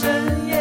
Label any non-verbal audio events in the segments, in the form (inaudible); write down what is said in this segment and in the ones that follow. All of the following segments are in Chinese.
深夜。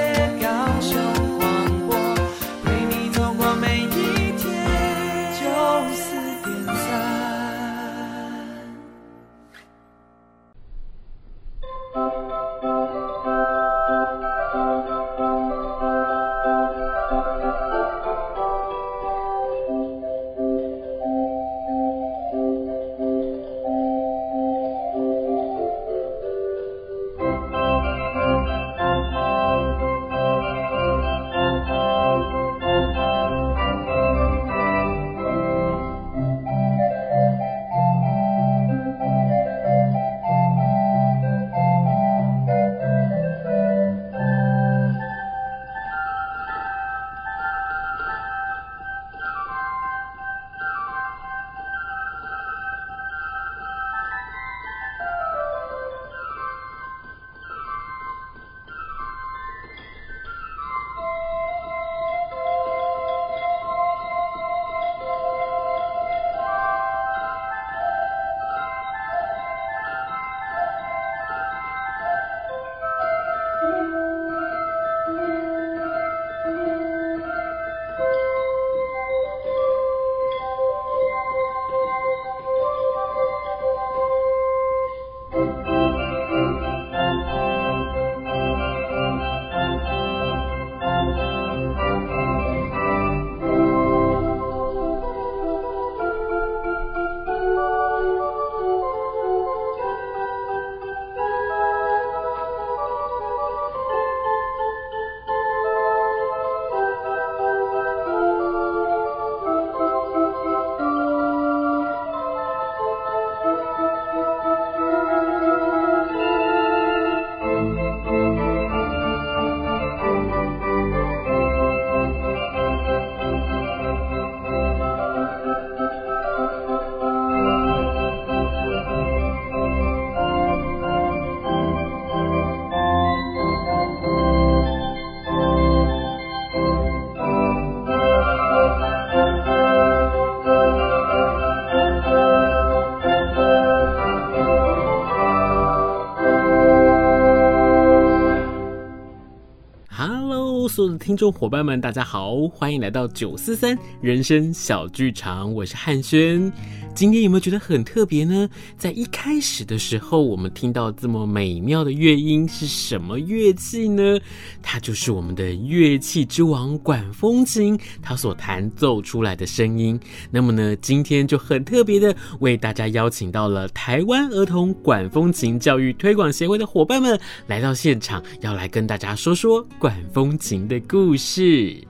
的听众伙伴们，大家好，欢迎来到九四三人生小剧场，我是汉轩。今天有没有觉得很特别呢？在一开始的时候，我们听到这么美妙的乐音是什么乐器呢？它就是我们的乐器之王管风琴，它所弹奏出来的声音。那么呢，今天就很特别的为大家邀请到了台湾儿童管风琴教育推广协会的伙伴们来到现场，要来跟大家说说管风琴的故事。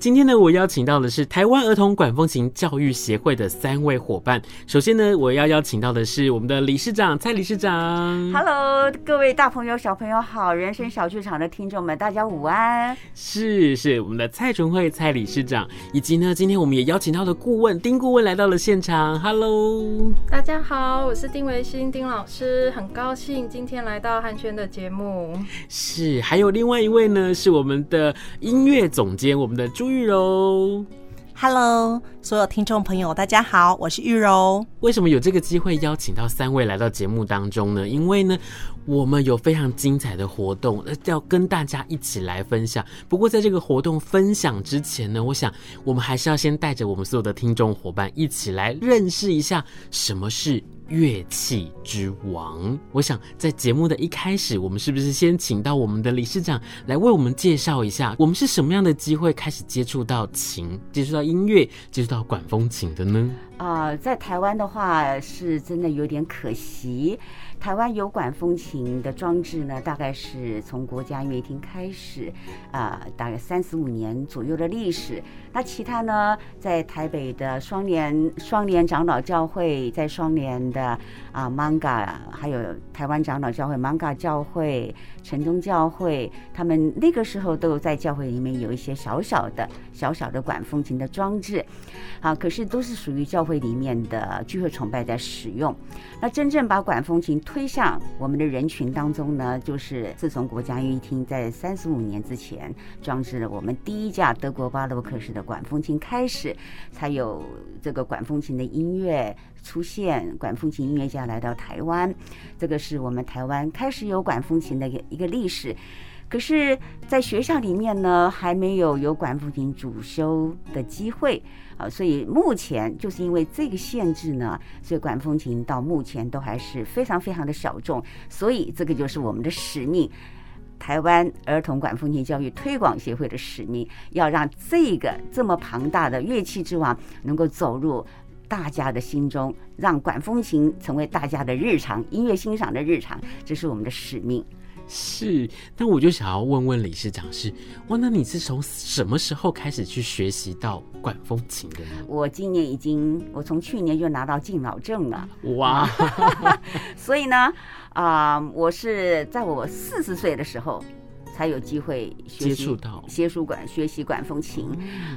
今天呢，我邀请到的是台湾儿童管风琴教育协会的三位伙伴。首先呢，我要邀请到的是我们的理事长蔡理事长。Hello，各位大朋友、小朋友好，人生小剧场的听众们，大家午安。是是，我们的蔡纯惠蔡理事长，以及呢，今天我们也邀请到的顾问丁顾问来到了现场。Hello，大家好，我是丁维新丁老师，很高兴今天来到汉轩的节目。是，还有另外一位呢，是我们的音乐总监，我们的朱。玉柔，Hello，所有听众朋友，大家好，我是玉柔。为什么有这个机会邀请到三位来到节目当中呢？因为呢，我们有非常精彩的活动要跟大家一起来分享。不过，在这个活动分享之前呢，我想我们还是要先带着我们所有的听众伙伴一起来认识一下什么是。乐器之王，我想在节目的一开始，我们是不是先请到我们的理事长来为我们介绍一下，我们是什么样的机会开始接触到琴、接触到音乐、接触到管风琴的呢？啊、在台湾的话，是真的有点可惜。台湾有管风琴的装置呢，大概是从国家音乐厅开始，啊、大概三十五年左右的历史。那其他呢，在台北的双联双联长老教会，在双联的啊 Manga，还有台湾长老教会 Manga 教会、城东教会，他们那个时候都在教会里面有一些小小的小小的管风琴的装置，啊，可是都是属于教。会里面的聚会崇拜在使用。那真正把管风琴推向我们的人群当中呢，就是自从国家音乐厅在三十五年之前装置了我们第一架德国巴洛克式的管风琴开始，才有这个管风琴的音乐出现，管风琴音乐家来到台湾，这个是我们台湾开始有管风琴的一个一个历史。可是，在学校里面呢，还没有有管风琴主修的机会啊，所以目前就是因为这个限制呢，所以管风琴到目前都还是非常非常的小众。所以这个就是我们的使命，台湾儿童管风琴教育推广协会的使命，要让这个这么庞大的乐器之王能够走入大家的心中，让管风琴成为大家的日常音乐欣赏的日常，这是我们的使命。是，那我就想要问问理事长是，哇，那你是从什么时候开始去学习到管风琴的呢？我今年已经，我从去年就拿到敬老证了。哇，(laughs) 所以呢，啊、呃，我是在我四十岁的时候。才有机会学习接触到学书管学习管风琴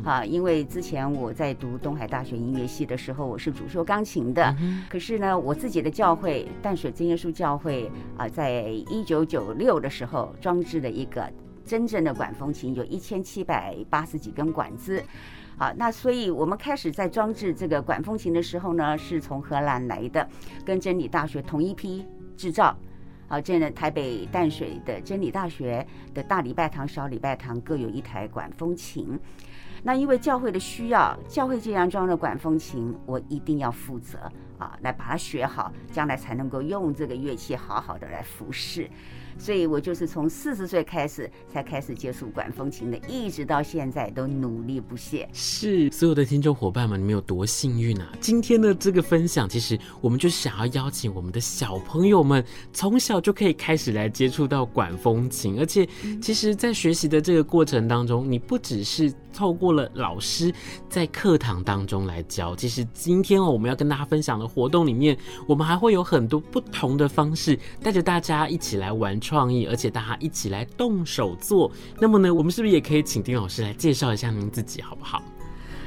啊，因为之前我在读东海大学音乐系的时候，我是主修钢琴的。可是呢，我自己的教会淡水真耶稣教会啊，在一九九六的时候装置了一个真正的管风琴，有一千七百八十几根管子。好，那所以我们开始在装置这个管风琴的时候呢，是从荷兰来的，跟真理大学同一批制造。啊，这呢，台北淡水的真理大学的大礼拜堂、小礼拜堂各有一台管风琴。那因为教会的需要，教会这样装的管风琴，我一定要负责啊，来把它学好，将来才能够用这个乐器好好的来服侍。所以我就是从四十岁开始才开始接触管风琴的，一直到现在都努力不懈。是所有的听众伙伴们，你们有多幸运啊！今天的这个分享，其实我们就想要邀请我们的小朋友们，从小就可以开始来接触到管风琴，而且其实，在学习的这个过程当中，你不只是透过了老师在课堂当中来教，其实今天哦，我们要跟大家分享的活动里面，我们还会有很多不同的方式，带着大家一起来玩创意，而且大家一起来动手做。那么呢，我们是不是也可以请丁老师来介绍一下您自己，好不好？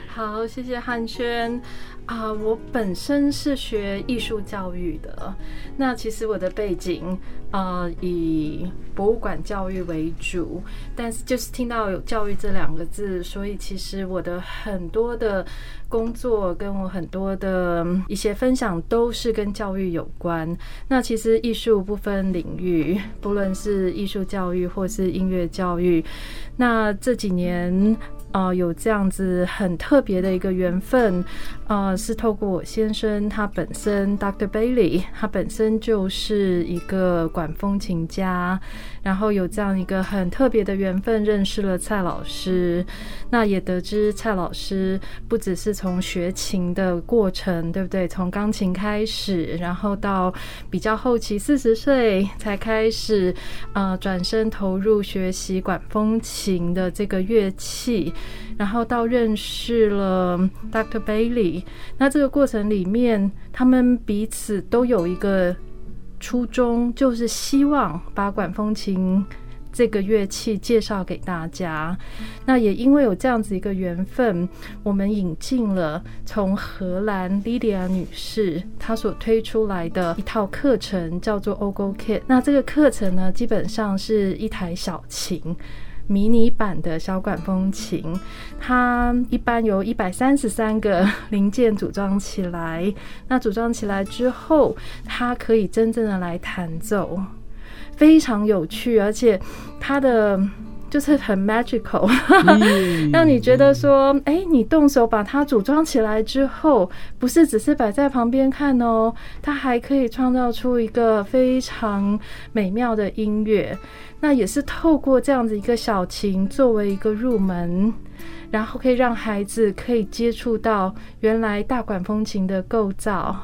好，谢谢汉轩啊。我本身是学艺术教育的，那其实我的背景啊以博物馆教育为主，但是就是听到有教育这两个字，所以其实我的很多的工作跟我很多的一些分享都是跟教育有关。那其实艺术不分领域，不论是艺术教育或是音乐教育，那这几年。啊、有这样子很特别的一个缘分，啊、是透过我先生，他本身 Dr. Bailey，他本身就是一个管风琴家，然后有这样一个很特别的缘分，认识了蔡老师，那也得知蔡老师不只是从学琴的过程，对不对？从钢琴开始，然后到比较后期四十岁才开始，啊、呃，转身投入学习管风琴的这个乐器。然后到认识了 Dr. Bailey，那这个过程里面，他们彼此都有一个初衷，就是希望把管风琴这个乐器介绍给大家。那也因为有这样子一个缘分，我们引进了从荷兰 Lydia 女士她所推出来的一套课程，叫做 Ogo Kit。那这个课程呢，基本上是一台小琴。迷你版的小管风琴，它一般由一百三十三个 (laughs) 零件组装起来。那组装起来之后，它可以真正的来弹奏，非常有趣，而且它的就是很 magical，(laughs) 让你觉得说，哎，你动手把它组装起来之后，不是只是摆在旁边看哦，它还可以创造出一个非常美妙的音乐。那也是透过这样子一个小琴作为一个入门，然后可以让孩子可以接触到原来大管风琴的构造，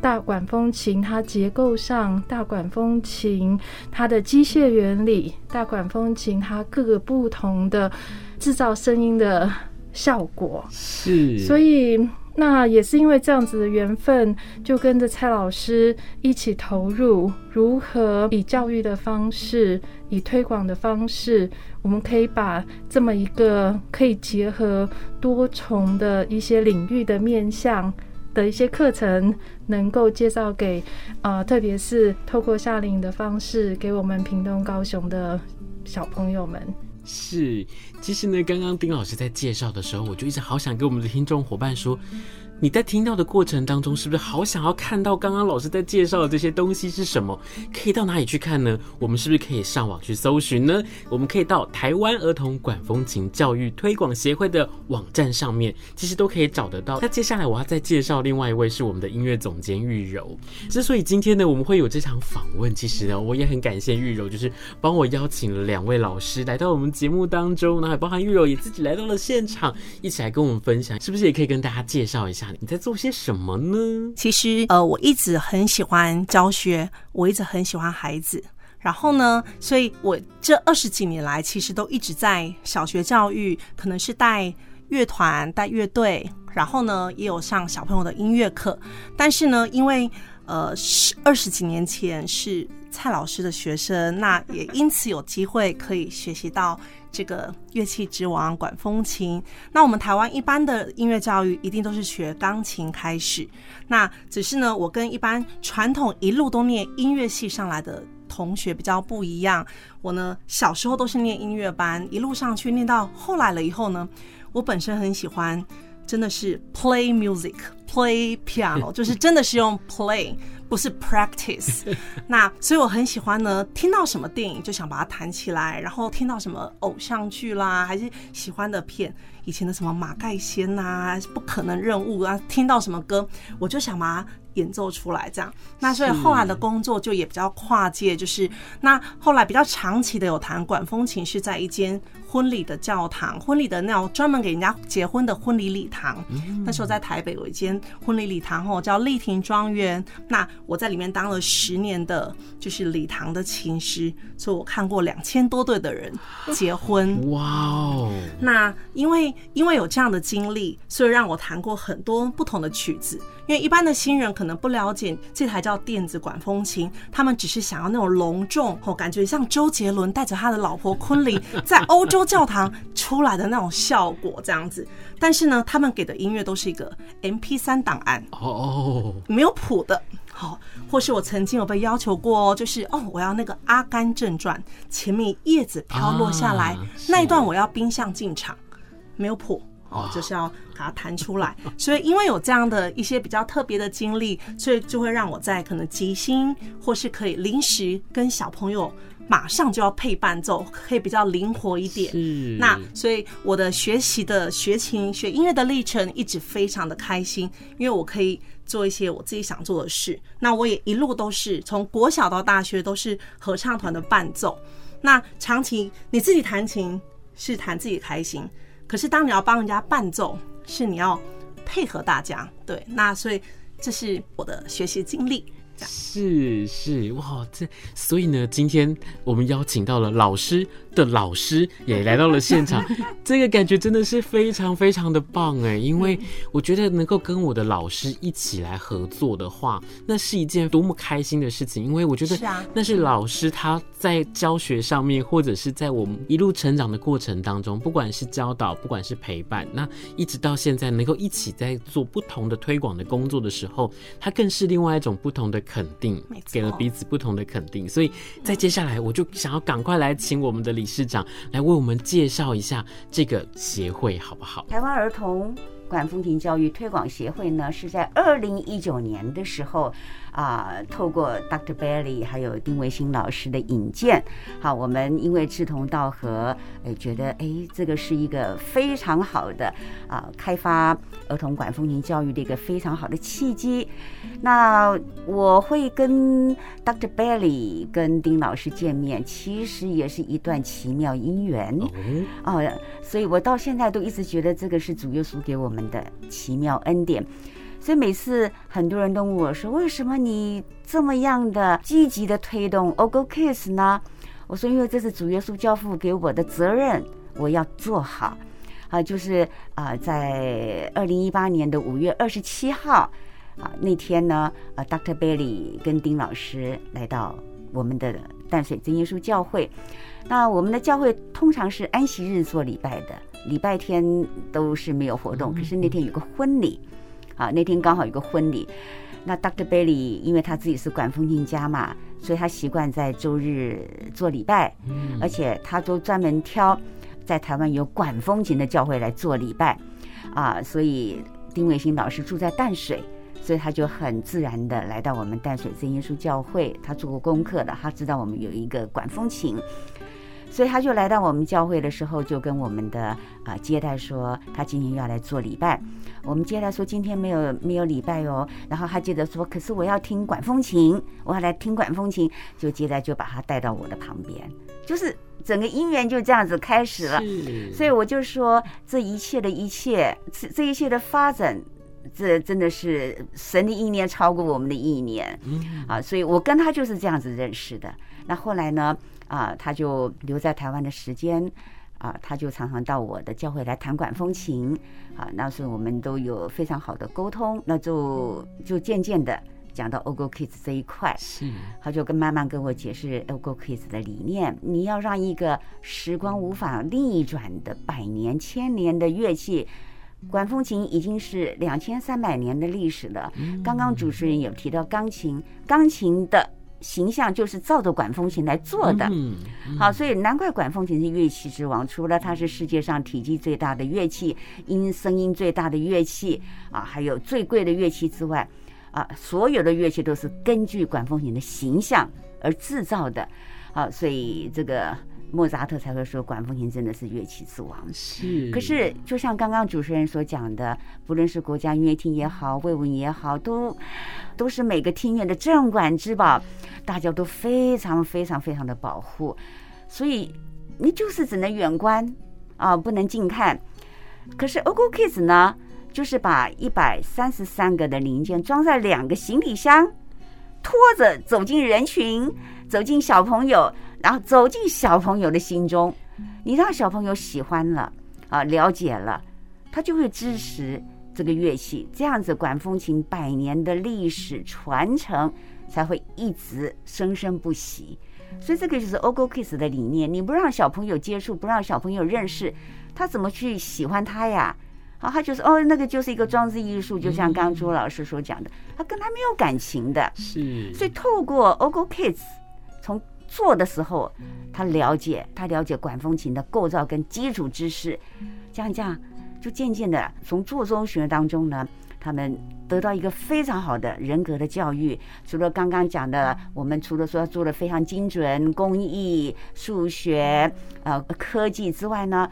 大管风琴它结构上，大管风琴它的机械原理，大管风琴它各个不同的制造声音的效果。是，所以。那也是因为这样子的缘分，就跟着蔡老师一起投入，如何以教育的方式，以推广的方式，我们可以把这么一个可以结合多重的一些领域的面向的一些课程，能够介绍给啊，特别是透过夏令营的方式，给我们屏东、高雄的小朋友们。是，其实呢，刚刚丁老师在介绍的时候，我就一直好想跟我们的听众伙伴说。你在听到的过程当中，是不是好想要看到刚刚老师在介绍的这些东西是什么？可以到哪里去看呢？我们是不是可以上网去搜寻呢？我们可以到台湾儿童管风琴教育推广协会的网站上面，其实都可以找得到。那接下来我要再介绍另外一位是我们的音乐总监玉柔。之所以今天呢，我们会有这场访问，其实呢，我也很感谢玉柔，就是帮我邀请了两位老师来到我们节目当中，然后也包含玉柔也自己来到了现场，一起来跟我们分享，是不是也可以跟大家介绍一下？你在做些什么呢？其实，呃，我一直很喜欢教学，我一直很喜欢孩子。然后呢，所以我这二十几年来，其实都一直在小学教育，可能是带乐团、带乐队，然后呢，也有上小朋友的音乐课。但是呢，因为呃，十二十几年前是蔡老师的学生，那也因此有机会可以学习到。这个乐器之王管风琴，那我们台湾一般的音乐教育一定都是学钢琴开始，那只是呢，我跟一般传统一路都念音乐系上来的同学比较不一样。我呢，小时候都是念音乐班，一路上去念到后来了以后呢，我本身很喜欢，真的是 play music music，play piano，(laughs) 就是真的是用 play。不是 practice，(laughs) 那所以我很喜欢呢，听到什么电影就想把它弹起来，然后听到什么偶像剧啦，还是喜欢的片，以前的什么马盖先呐，不可能任务啊，听到什么歌我就想把它演奏出来，这样。那所以后来的工作就也比较跨界，就是那后来比较长期的有弹管风琴，是在一间。婚礼的教堂，婚礼的那种专门给人家结婚的婚礼礼堂。那时候在台北有一间婚礼礼堂，吼叫丽亭庄园。那我在里面当了十年的，就是礼堂的琴师，所以我看过两千多对的人结婚。哇哦！那因为因为有这样的经历，所以让我弹过很多不同的曲子。因为一般的新人可能不了解这台叫电子管风琴，他们只是想要那种隆重，吼感觉像周杰伦带着他的老婆昆凌在欧洲。教堂出来的那种效果这样子，但是呢，他们给的音乐都是一个 MP3 档案哦，没有谱的。好，或是我曾经有被要求过，就是哦，我要那个《阿甘正传》前面叶子飘落下来那一段，我要冰箱进场，没有谱哦，就是要把它弹出来。所以因为有这样的一些比较特别的经历，所以就会让我在可能即兴或是可以临时跟小朋友。马上就要配伴奏，可以比较灵活一点。是。那所以我的学习的学琴、学音乐的历程一直非常的开心，因为我可以做一些我自己想做的事。那我也一路都是从国小到大学都是合唱团的伴奏。那长期你自己弹琴是弹自己开心，可是当你要帮人家伴奏，是你要配合大家。对。那所以这是我的学习经历。是是哇，这所以呢，今天我们邀请到了老师的老师也来到了现场，(laughs) 这个感觉真的是非常非常的棒哎，因为我觉得能够跟我的老师一起来合作的话，那是一件多么开心的事情，因为我觉得那是老师他在教学上面，或者是在我们一路成长的过程当中，不管是教导，不管是陪伴，那一直到现在能够一起在做不同的推广的工作的时候，他更是另外一种不同的。肯定，给了彼此不同的肯定，所以在接下来我就想要赶快来请我们的理事长来为我们介绍一下这个协会，好不好？台湾儿童管风琴教育推广协会呢，是在二零一九年的时候。啊，透过 Dr. Bailey 还有丁维新老师的引荐，好，我们因为志同道合，哎，觉得哎，这个是一个非常好的啊，开发儿童管风琴教育的一个非常好的契机。那我会跟 Dr. Bailey 跟丁老师见面，其实也是一段奇妙姻缘啊，所以我到现在都一直觉得这个是主耶稣给我们的奇妙恩典。所以每次很多人都问我说：“为什么你这么样的积极的推动 Ogo Kiss 呢？”我说：“因为这是主耶稣交付给我的责任，我要做好。”啊，就是啊，在二零一八年的五月二十七号啊那天呢，啊，Dr. Bailey 跟丁老师来到我们的淡水真耶稣教会。那我们的教会通常是安息日做礼拜的，礼拜天都是没有活动，可是那天有个婚礼。啊，那天刚好有个婚礼，那 Dr. Bailey 因为他自己是管风琴家嘛，所以他习惯在周日做礼拜，而且他都专门挑在台湾有管风琴的教会来做礼拜，啊，所以丁伟新老师住在淡水。所以他就很自然的来到我们淡水真耶稣教会，他做过功课的，他知道我们有一个管风琴，所以他就来到我们教会的时候，就跟我们的啊接待说，他今天要来做礼拜。我们接待说今天没有没有礼拜哦，然后他接着说，可是我要听管风琴，我要来听管风琴，就接待就把他带到我的旁边，就是整个姻缘就这样子开始了。所以我就说，这一切的一切，这这一切的发展。这真的是神的意念超过我们的意念，啊，所以我跟他就是这样子认识的。那后来呢，啊，他就留在台湾的时间，啊，他就常常到我的教会来弹管风琴，啊，那时候我们都有非常好的沟通，那就就渐渐的讲到 Ogo Kids 这一块，是，他就跟慢慢跟我解释 Ogo Kids 的理念，你要让一个时光无法逆转的百年千年的乐器。管风琴已经是两千三百年的历史了。刚刚主持人有提到钢琴，钢琴的形象就是照着管风琴来做的。好，所以难怪管风琴是乐器之王。除了它是世界上体积最大的乐器，音声音最大的乐器啊，还有最贵的乐器之外，啊，所有的乐器都是根据管风琴的形象而制造的。好，所以这个。莫扎特才会说管风琴真的是乐器之王。是，可是就像刚刚主持人所讲的，不论是国家音乐厅也好，卫文也好，都都是每个厅院的镇馆之宝，大家都非常非常非常的保护。所以你就是只能远观啊，不能近看。可是 Ogo Kids 呢，就是把一百三十三个的零件装在两个行李箱，拖着走进人群，走进小朋友。然后走进小朋友的心中，你让小朋友喜欢了啊，了解了，他就会支持这个乐器。这样子，管风琴百年的历史传承才会一直生生不息。所以，这个就是 Ogo Kids 的理念。你不让小朋友接触，不让小朋友认识，他怎么去喜欢它呀？啊，他就是哦，那个就是一个装置艺术，就像刚刚朱老师所讲的，他跟他没有感情的。是。所以，透过 Ogo Kids 从做的时候，他了解，他了解管风琴的构造跟基础知识，这样这样，就渐渐的从做中学当中呢，他们得到一个非常好的人格的教育。除了刚刚讲的，我们除了说做的非常精准，工艺、数学、呃科技之外呢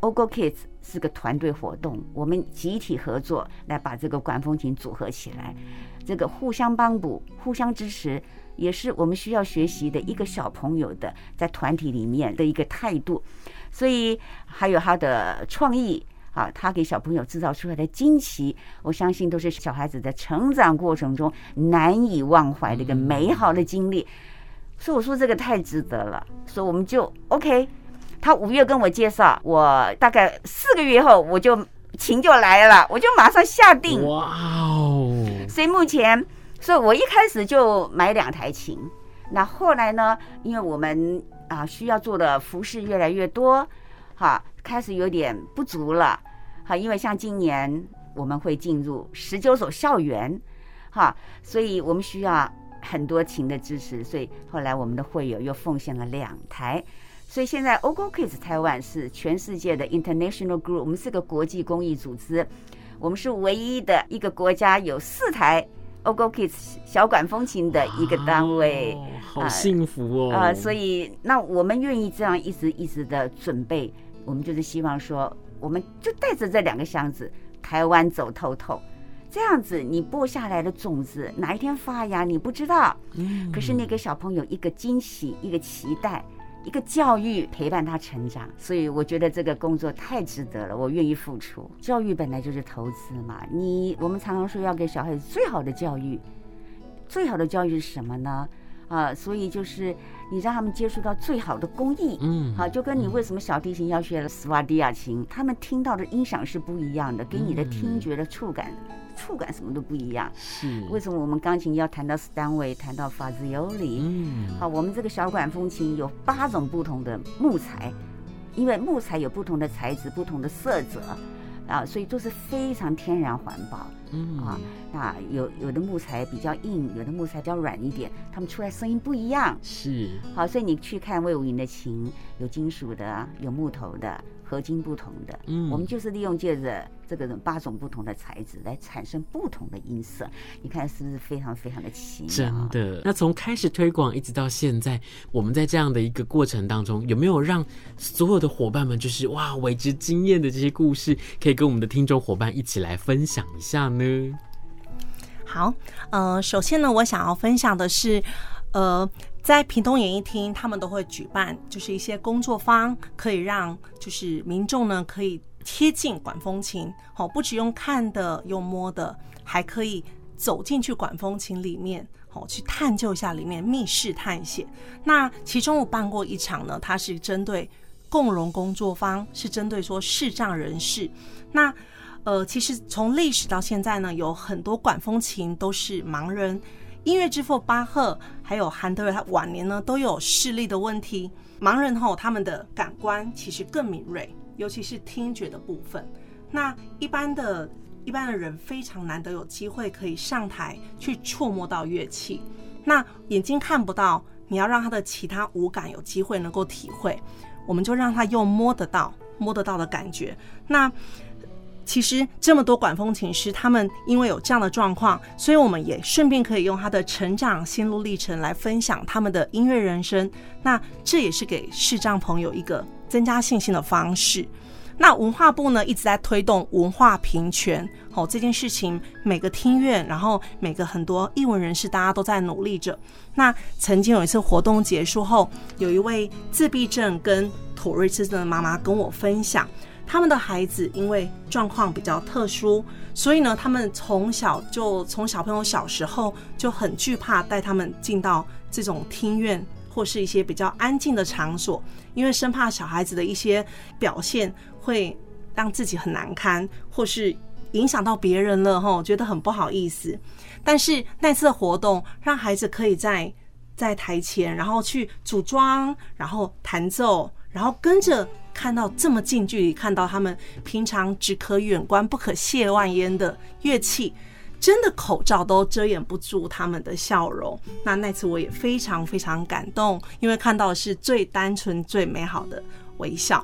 ，Ogo Kids 是个团队活动，我们集体合作来把这个管风琴组合起来，这个互相帮补，互相支持。也是我们需要学习的一个小朋友的在团体里面的一个态度，所以还有他的创意啊，他给小朋友制造出来的惊奇，我相信都是小孩子在成长过程中难以忘怀的一个美好的经历。所以我说这个太值得了，所以我们就 OK。他五月跟我介绍，我大概四个月后我就情就来了，我就马上下定。哇哦！所以目前。所以我一开始就买两台琴，那后来呢，因为我们啊需要做的服饰越来越多，哈，开始有点不足了，哈，因为像今年我们会进入十九所校园，哈，所以我们需要很多琴的支持，所以后来我们的会友又奉献了两台，所以现在 Ogo Kids Taiwan 是全世界的 International Group，我们是个国际公益组织，我们是唯一的一个国家有四台。Ogo Kids 小管风琴的一个单位，好幸福哦！啊，所以那我们愿意这样一直一直的准备，我们就是希望说，我们就带着这两个箱子，台湾走透透，这样子你播下来的种子哪一天发芽你不知道，嗯，可是那个小朋友一个惊喜，一个期待。一个教育陪伴他成长，所以我觉得这个工作太值得了，我愿意付出。教育本来就是投资嘛，你我们常常说要给小孩子最好的教育，最好的教育是什么呢？啊，所以就是你让他们接触到最好的工艺，嗯，好，就跟你为什么小提琴要学斯瓦迪亚琴，他们听到的音响是不一样的，给你的听觉的触感。触感什么都不一样，是为什么我们钢琴要弹到斯坦韦，弹到法兹尤里？嗯，好，我们这个小管风琴有八种不同的木材，因为木材有不同的材质、不同的色泽啊，所以都是非常天然环保。嗯啊，那有有的木材比较硬，有的木材比较软一点，它们出来声音不一样。是，好，所以你去看魏武营的琴，有金属的，有木头的。合金不同的，嗯，我们就是利用借着这个八种不同的材质来产生不同的音色，你看是不是非常非常的奇妙？真的。那从开始推广一直到现在，我们在这样的一个过程当中，有没有让所有的伙伴们就是哇为之惊艳的这些故事，可以跟我们的听众伙伴一起来分享一下呢？好，呃，首先呢，我想要分享的是，呃。在屏东演艺厅，他们都会举办，就是一些工作坊，可以让就是民众呢可以贴近管风琴，好，不只用看的，用摸的，还可以走进去管风琴里面，好，去探究一下里面密室探险。那其中我办过一场呢，它是针对共融工作坊，是针对说视障人士。那呃，其实从历史到现在呢，有很多管风琴都是盲人。音乐之父巴赫还有韩德尔，他晚年呢都有视力的问题。盲人后，他们的感官其实更敏锐，尤其是听觉的部分。那一般的一般的人非常难得有机会可以上台去触摸到乐器。那眼睛看不到，你要让他的其他五感有机会能够体会，我们就让他用摸得到、摸得到的感觉。那其实这么多管风琴师，他们因为有这样的状况，所以我们也顺便可以用他的成长心路历程来分享他们的音乐人生。那这也是给视障朋友一个增加信心的方式。那文化部呢，一直在推动文化平权，哦，这件事情每个厅院，然后每个很多艺文人士，大家都在努力着。那曾经有一次活动结束后，有一位自闭症跟妥瑞氏症的妈妈跟我分享。他们的孩子因为状况比较特殊，所以呢，他们从小就从小朋友小时候就很惧怕带他们进到这种庭院或是一些比较安静的场所，因为生怕小孩子的一些表现会让自己很难堪，或是影响到别人了吼，觉得很不好意思。但是那次的活动让孩子可以在在台前，然后去组装，然后弹奏，然后跟着。看到这么近距离看到他们平常只可远观不可亵玩焉的乐器，真的口罩都遮掩不住他们的笑容。那那次我也非常非常感动，因为看到的是最单纯最美好的微笑。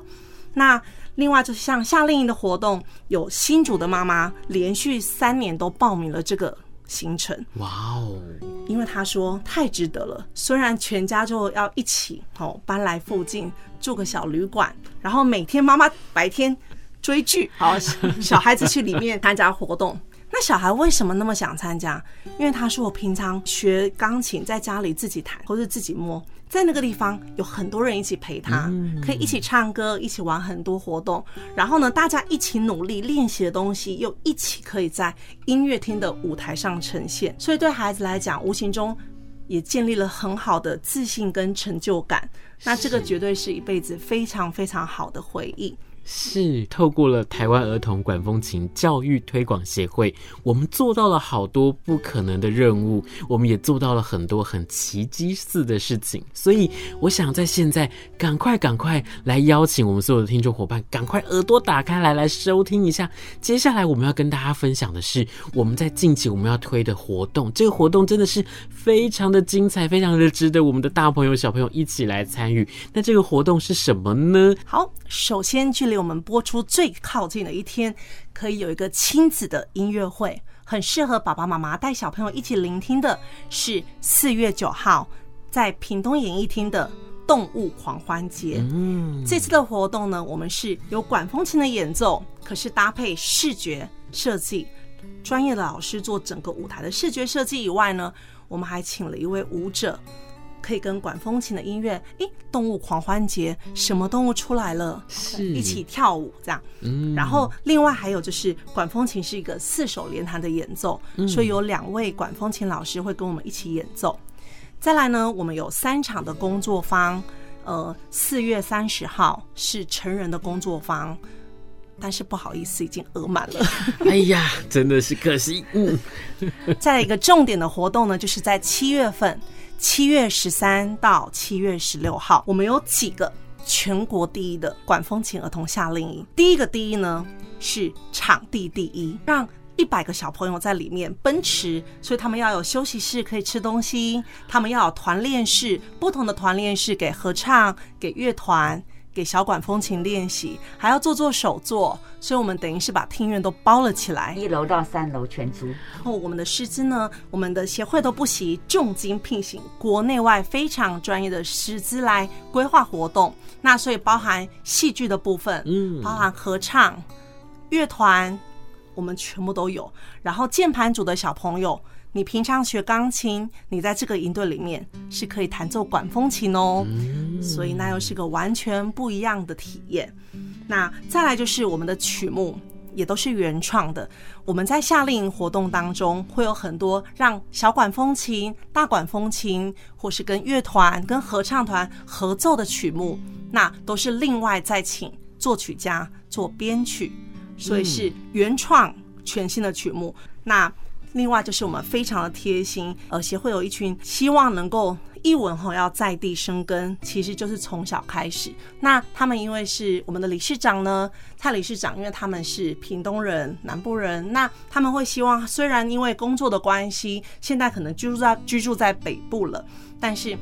那另外就是像夏令营的活动，有新主的妈妈连续三年都报名了这个行程。哇哦！因为她说太值得了，虽然全家就要一起哦搬来附近。住个小旅馆，然后每天妈妈白天追剧，好，小孩子去里面 (laughs) 参加活动。那小孩为什么那么想参加？因为他说我平常学钢琴，在家里自己弹或者自己摸，在那个地方有很多人一起陪他，可以一起唱歌，一起玩很多活动。然后呢，大家一起努力练习的东西，又一起可以在音乐厅的舞台上呈现。所以对孩子来讲，无形中也建立了很好的自信跟成就感。那这个绝对是一辈子非常非常好的回忆。是透过了台湾儿童管风琴教育推广协会，我们做到了好多不可能的任务，我们也做到了很多很奇迹似的事情。所以，我想在现在赶快赶快来邀请我们所有的听众伙伴，赶快耳朵打开来来收听一下。接下来我们要跟大家分享的是我们在近期我们要推的活动，这个活动真的是非常的精彩，非常的值得我们的大朋友小朋友一起来参与。那这个活动是什么呢？好，首先距离。我们播出最靠近的一天，可以有一个亲子的音乐会，很适合爸爸妈妈带小朋友一起聆听的，是四月九号在屏东演艺厅的动物狂欢节。嗯，这次的活动呢，我们是有管风琴的演奏，可是搭配视觉设计，专业的老师做整个舞台的视觉设计以外呢，我们还请了一位舞者。可以跟管风琴的音乐，诶，动物狂欢节，什么动物出来了？是一起跳舞这样。嗯，然后另外还有就是管风琴是一个四手联弹的演奏，所以有两位管风琴老师会跟我们一起演奏。再来呢，我们有三场的工作坊，呃，四月三十号是成人的工作坊，但是不好意思，已经额满了。(laughs) 哎呀，真的是可惜。嗯，(laughs) 再一个重点的活动呢，就是在七月份。七月十三到七月十六号，我们有几个全国第一的管风琴儿童夏令营。第一个第一呢，是场地第一，让一百个小朋友在里面奔驰，所以他们要有休息室可以吃东西，他们要有团练室，不同的团练室给合唱、给乐团、给小管风琴练习，还要做做手作，所以我们等于是把庭院都包了起来，一楼到三楼全租。然后我们的师资呢，我们的协会都不惜重金聘请国内外非常专业的师资来规划活动，那所以包含戏剧的部分，嗯，包含合唱、乐团。我们全部都有，然后键盘组的小朋友，你平常学钢琴，你在这个营队里面是可以弹奏管风琴哦，所以那又是个完全不一样的体验。那再来就是我们的曲目也都是原创的，我们在夏令营活动当中会有很多让小管风琴、大管风琴，或是跟乐团、跟合唱团合奏的曲目，那都是另外再请作曲家做编曲。所以是原创全新的曲目。那另外就是我们非常的贴心，呃，协会有一群希望能够一文后要在地生根，其实就是从小开始。那他们因为是我们的理事长呢，蔡理事长，因为他们是屏东人、南部人，那他们会希望，虽然因为工作的关系，现在可能居住在居住在北部了，但是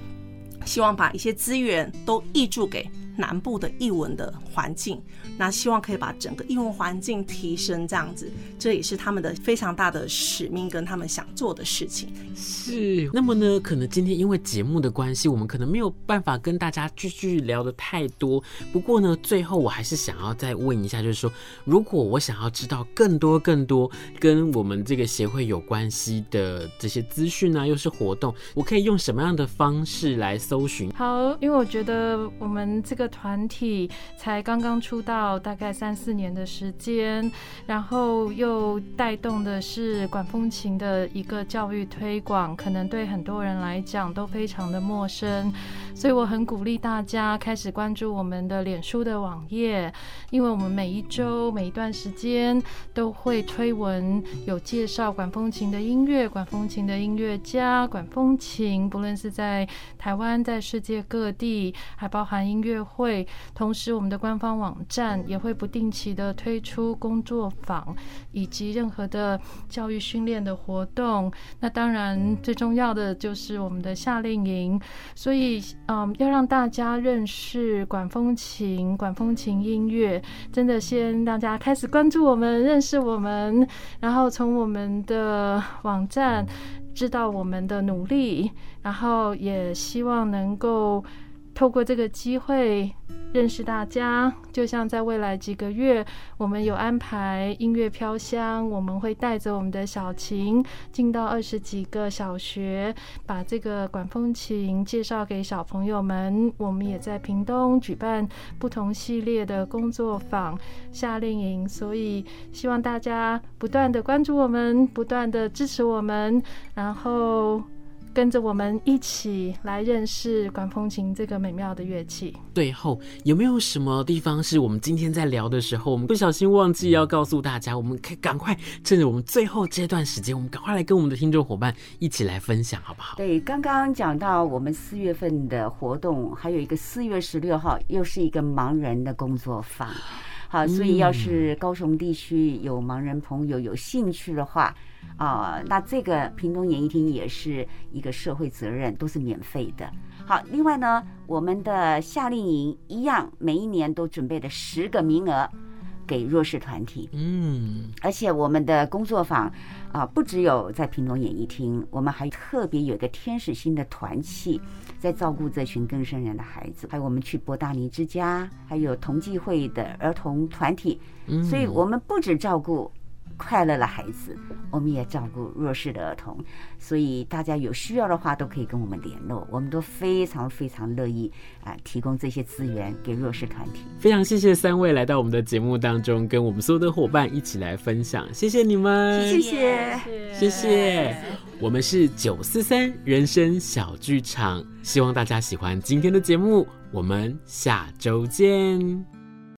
希望把一些资源都挹注给南部的译文的环境。那希望可以把整个译文环境提升，这样子，这也是他们的非常大的使命跟他们想做的事情。是，那么呢，可能今天因为节目的关系，我们可能没有办法跟大家继续聊得太多。不过呢，最后我还是想要再问一下，就是说，如果我想要知道更多更多跟我们这个协会有关系的这些资讯啊，又是活动，我可以用什么样的方式来搜寻？好，因为我觉得我们这个团体才刚刚出道。大概三四年的时间，然后又带动的是管风琴的一个教育推广，可能对很多人来讲都非常的陌生，所以我很鼓励大家开始关注我们的脸书的网页，因为我们每一周每一段时间都会推文，有介绍管风琴的音乐、管风琴的音乐家、管风琴，不论是在台湾、在世界各地，还包含音乐会，同时我们的官方网站。也会不定期的推出工作坊，以及任何的教育训练的活动。那当然最重要的就是我们的夏令营。所以，嗯，要让大家认识管风琴、管风琴音乐，真的先大家开始关注我们、认识我们，然后从我们的网站知道我们的努力，然后也希望能够透过这个机会。认识大家，就像在未来几个月，我们有安排音乐飘香，我们会带着我们的小琴进到二十几个小学，把这个管风琴介绍给小朋友们。我们也在屏东举办不同系列的工作坊、夏令营，所以希望大家不断的关注我们，不断的支持我们，然后。跟着我们一起来认识管风琴这个美妙的乐器。最后，有没有什么地方是我们今天在聊的时候，我们不小心忘记要告诉大家？我们可以赶快趁着我们最后这段时间，我们赶快来跟我们的听众伙伴一起来分享，好不好？对，刚刚讲到我们四月份的活动，还有一个四月十六号又是一个盲人的工作坊。好，所以要是高雄地区有盲人朋友有兴趣的话。啊、呃，那这个屏东演艺厅也是一个社会责任，都是免费的。好，另外呢，我们的夏令营一样，每一年都准备了十个名额给弱势团体。嗯，而且我们的工作坊啊、呃，不只有在屏东演艺厅，我们还特别有一个天使心的团契，在照顾这群更生人的孩子。还有我们去博大尼之家，还有同济会的儿童团体。嗯所以我们不止照顾。快乐的孩子，我们也照顾弱势的儿童，所以大家有需要的话都可以跟我们联络，我们都非常非常乐意啊提供这些资源给弱势团体。非常谢谢三位来到我们的节目当中，跟我们所有的伙伴一起来分享，谢谢你们，谢谢，谢谢。我们是九四三人生小剧场，希望大家喜欢今天的节目，我们下周见。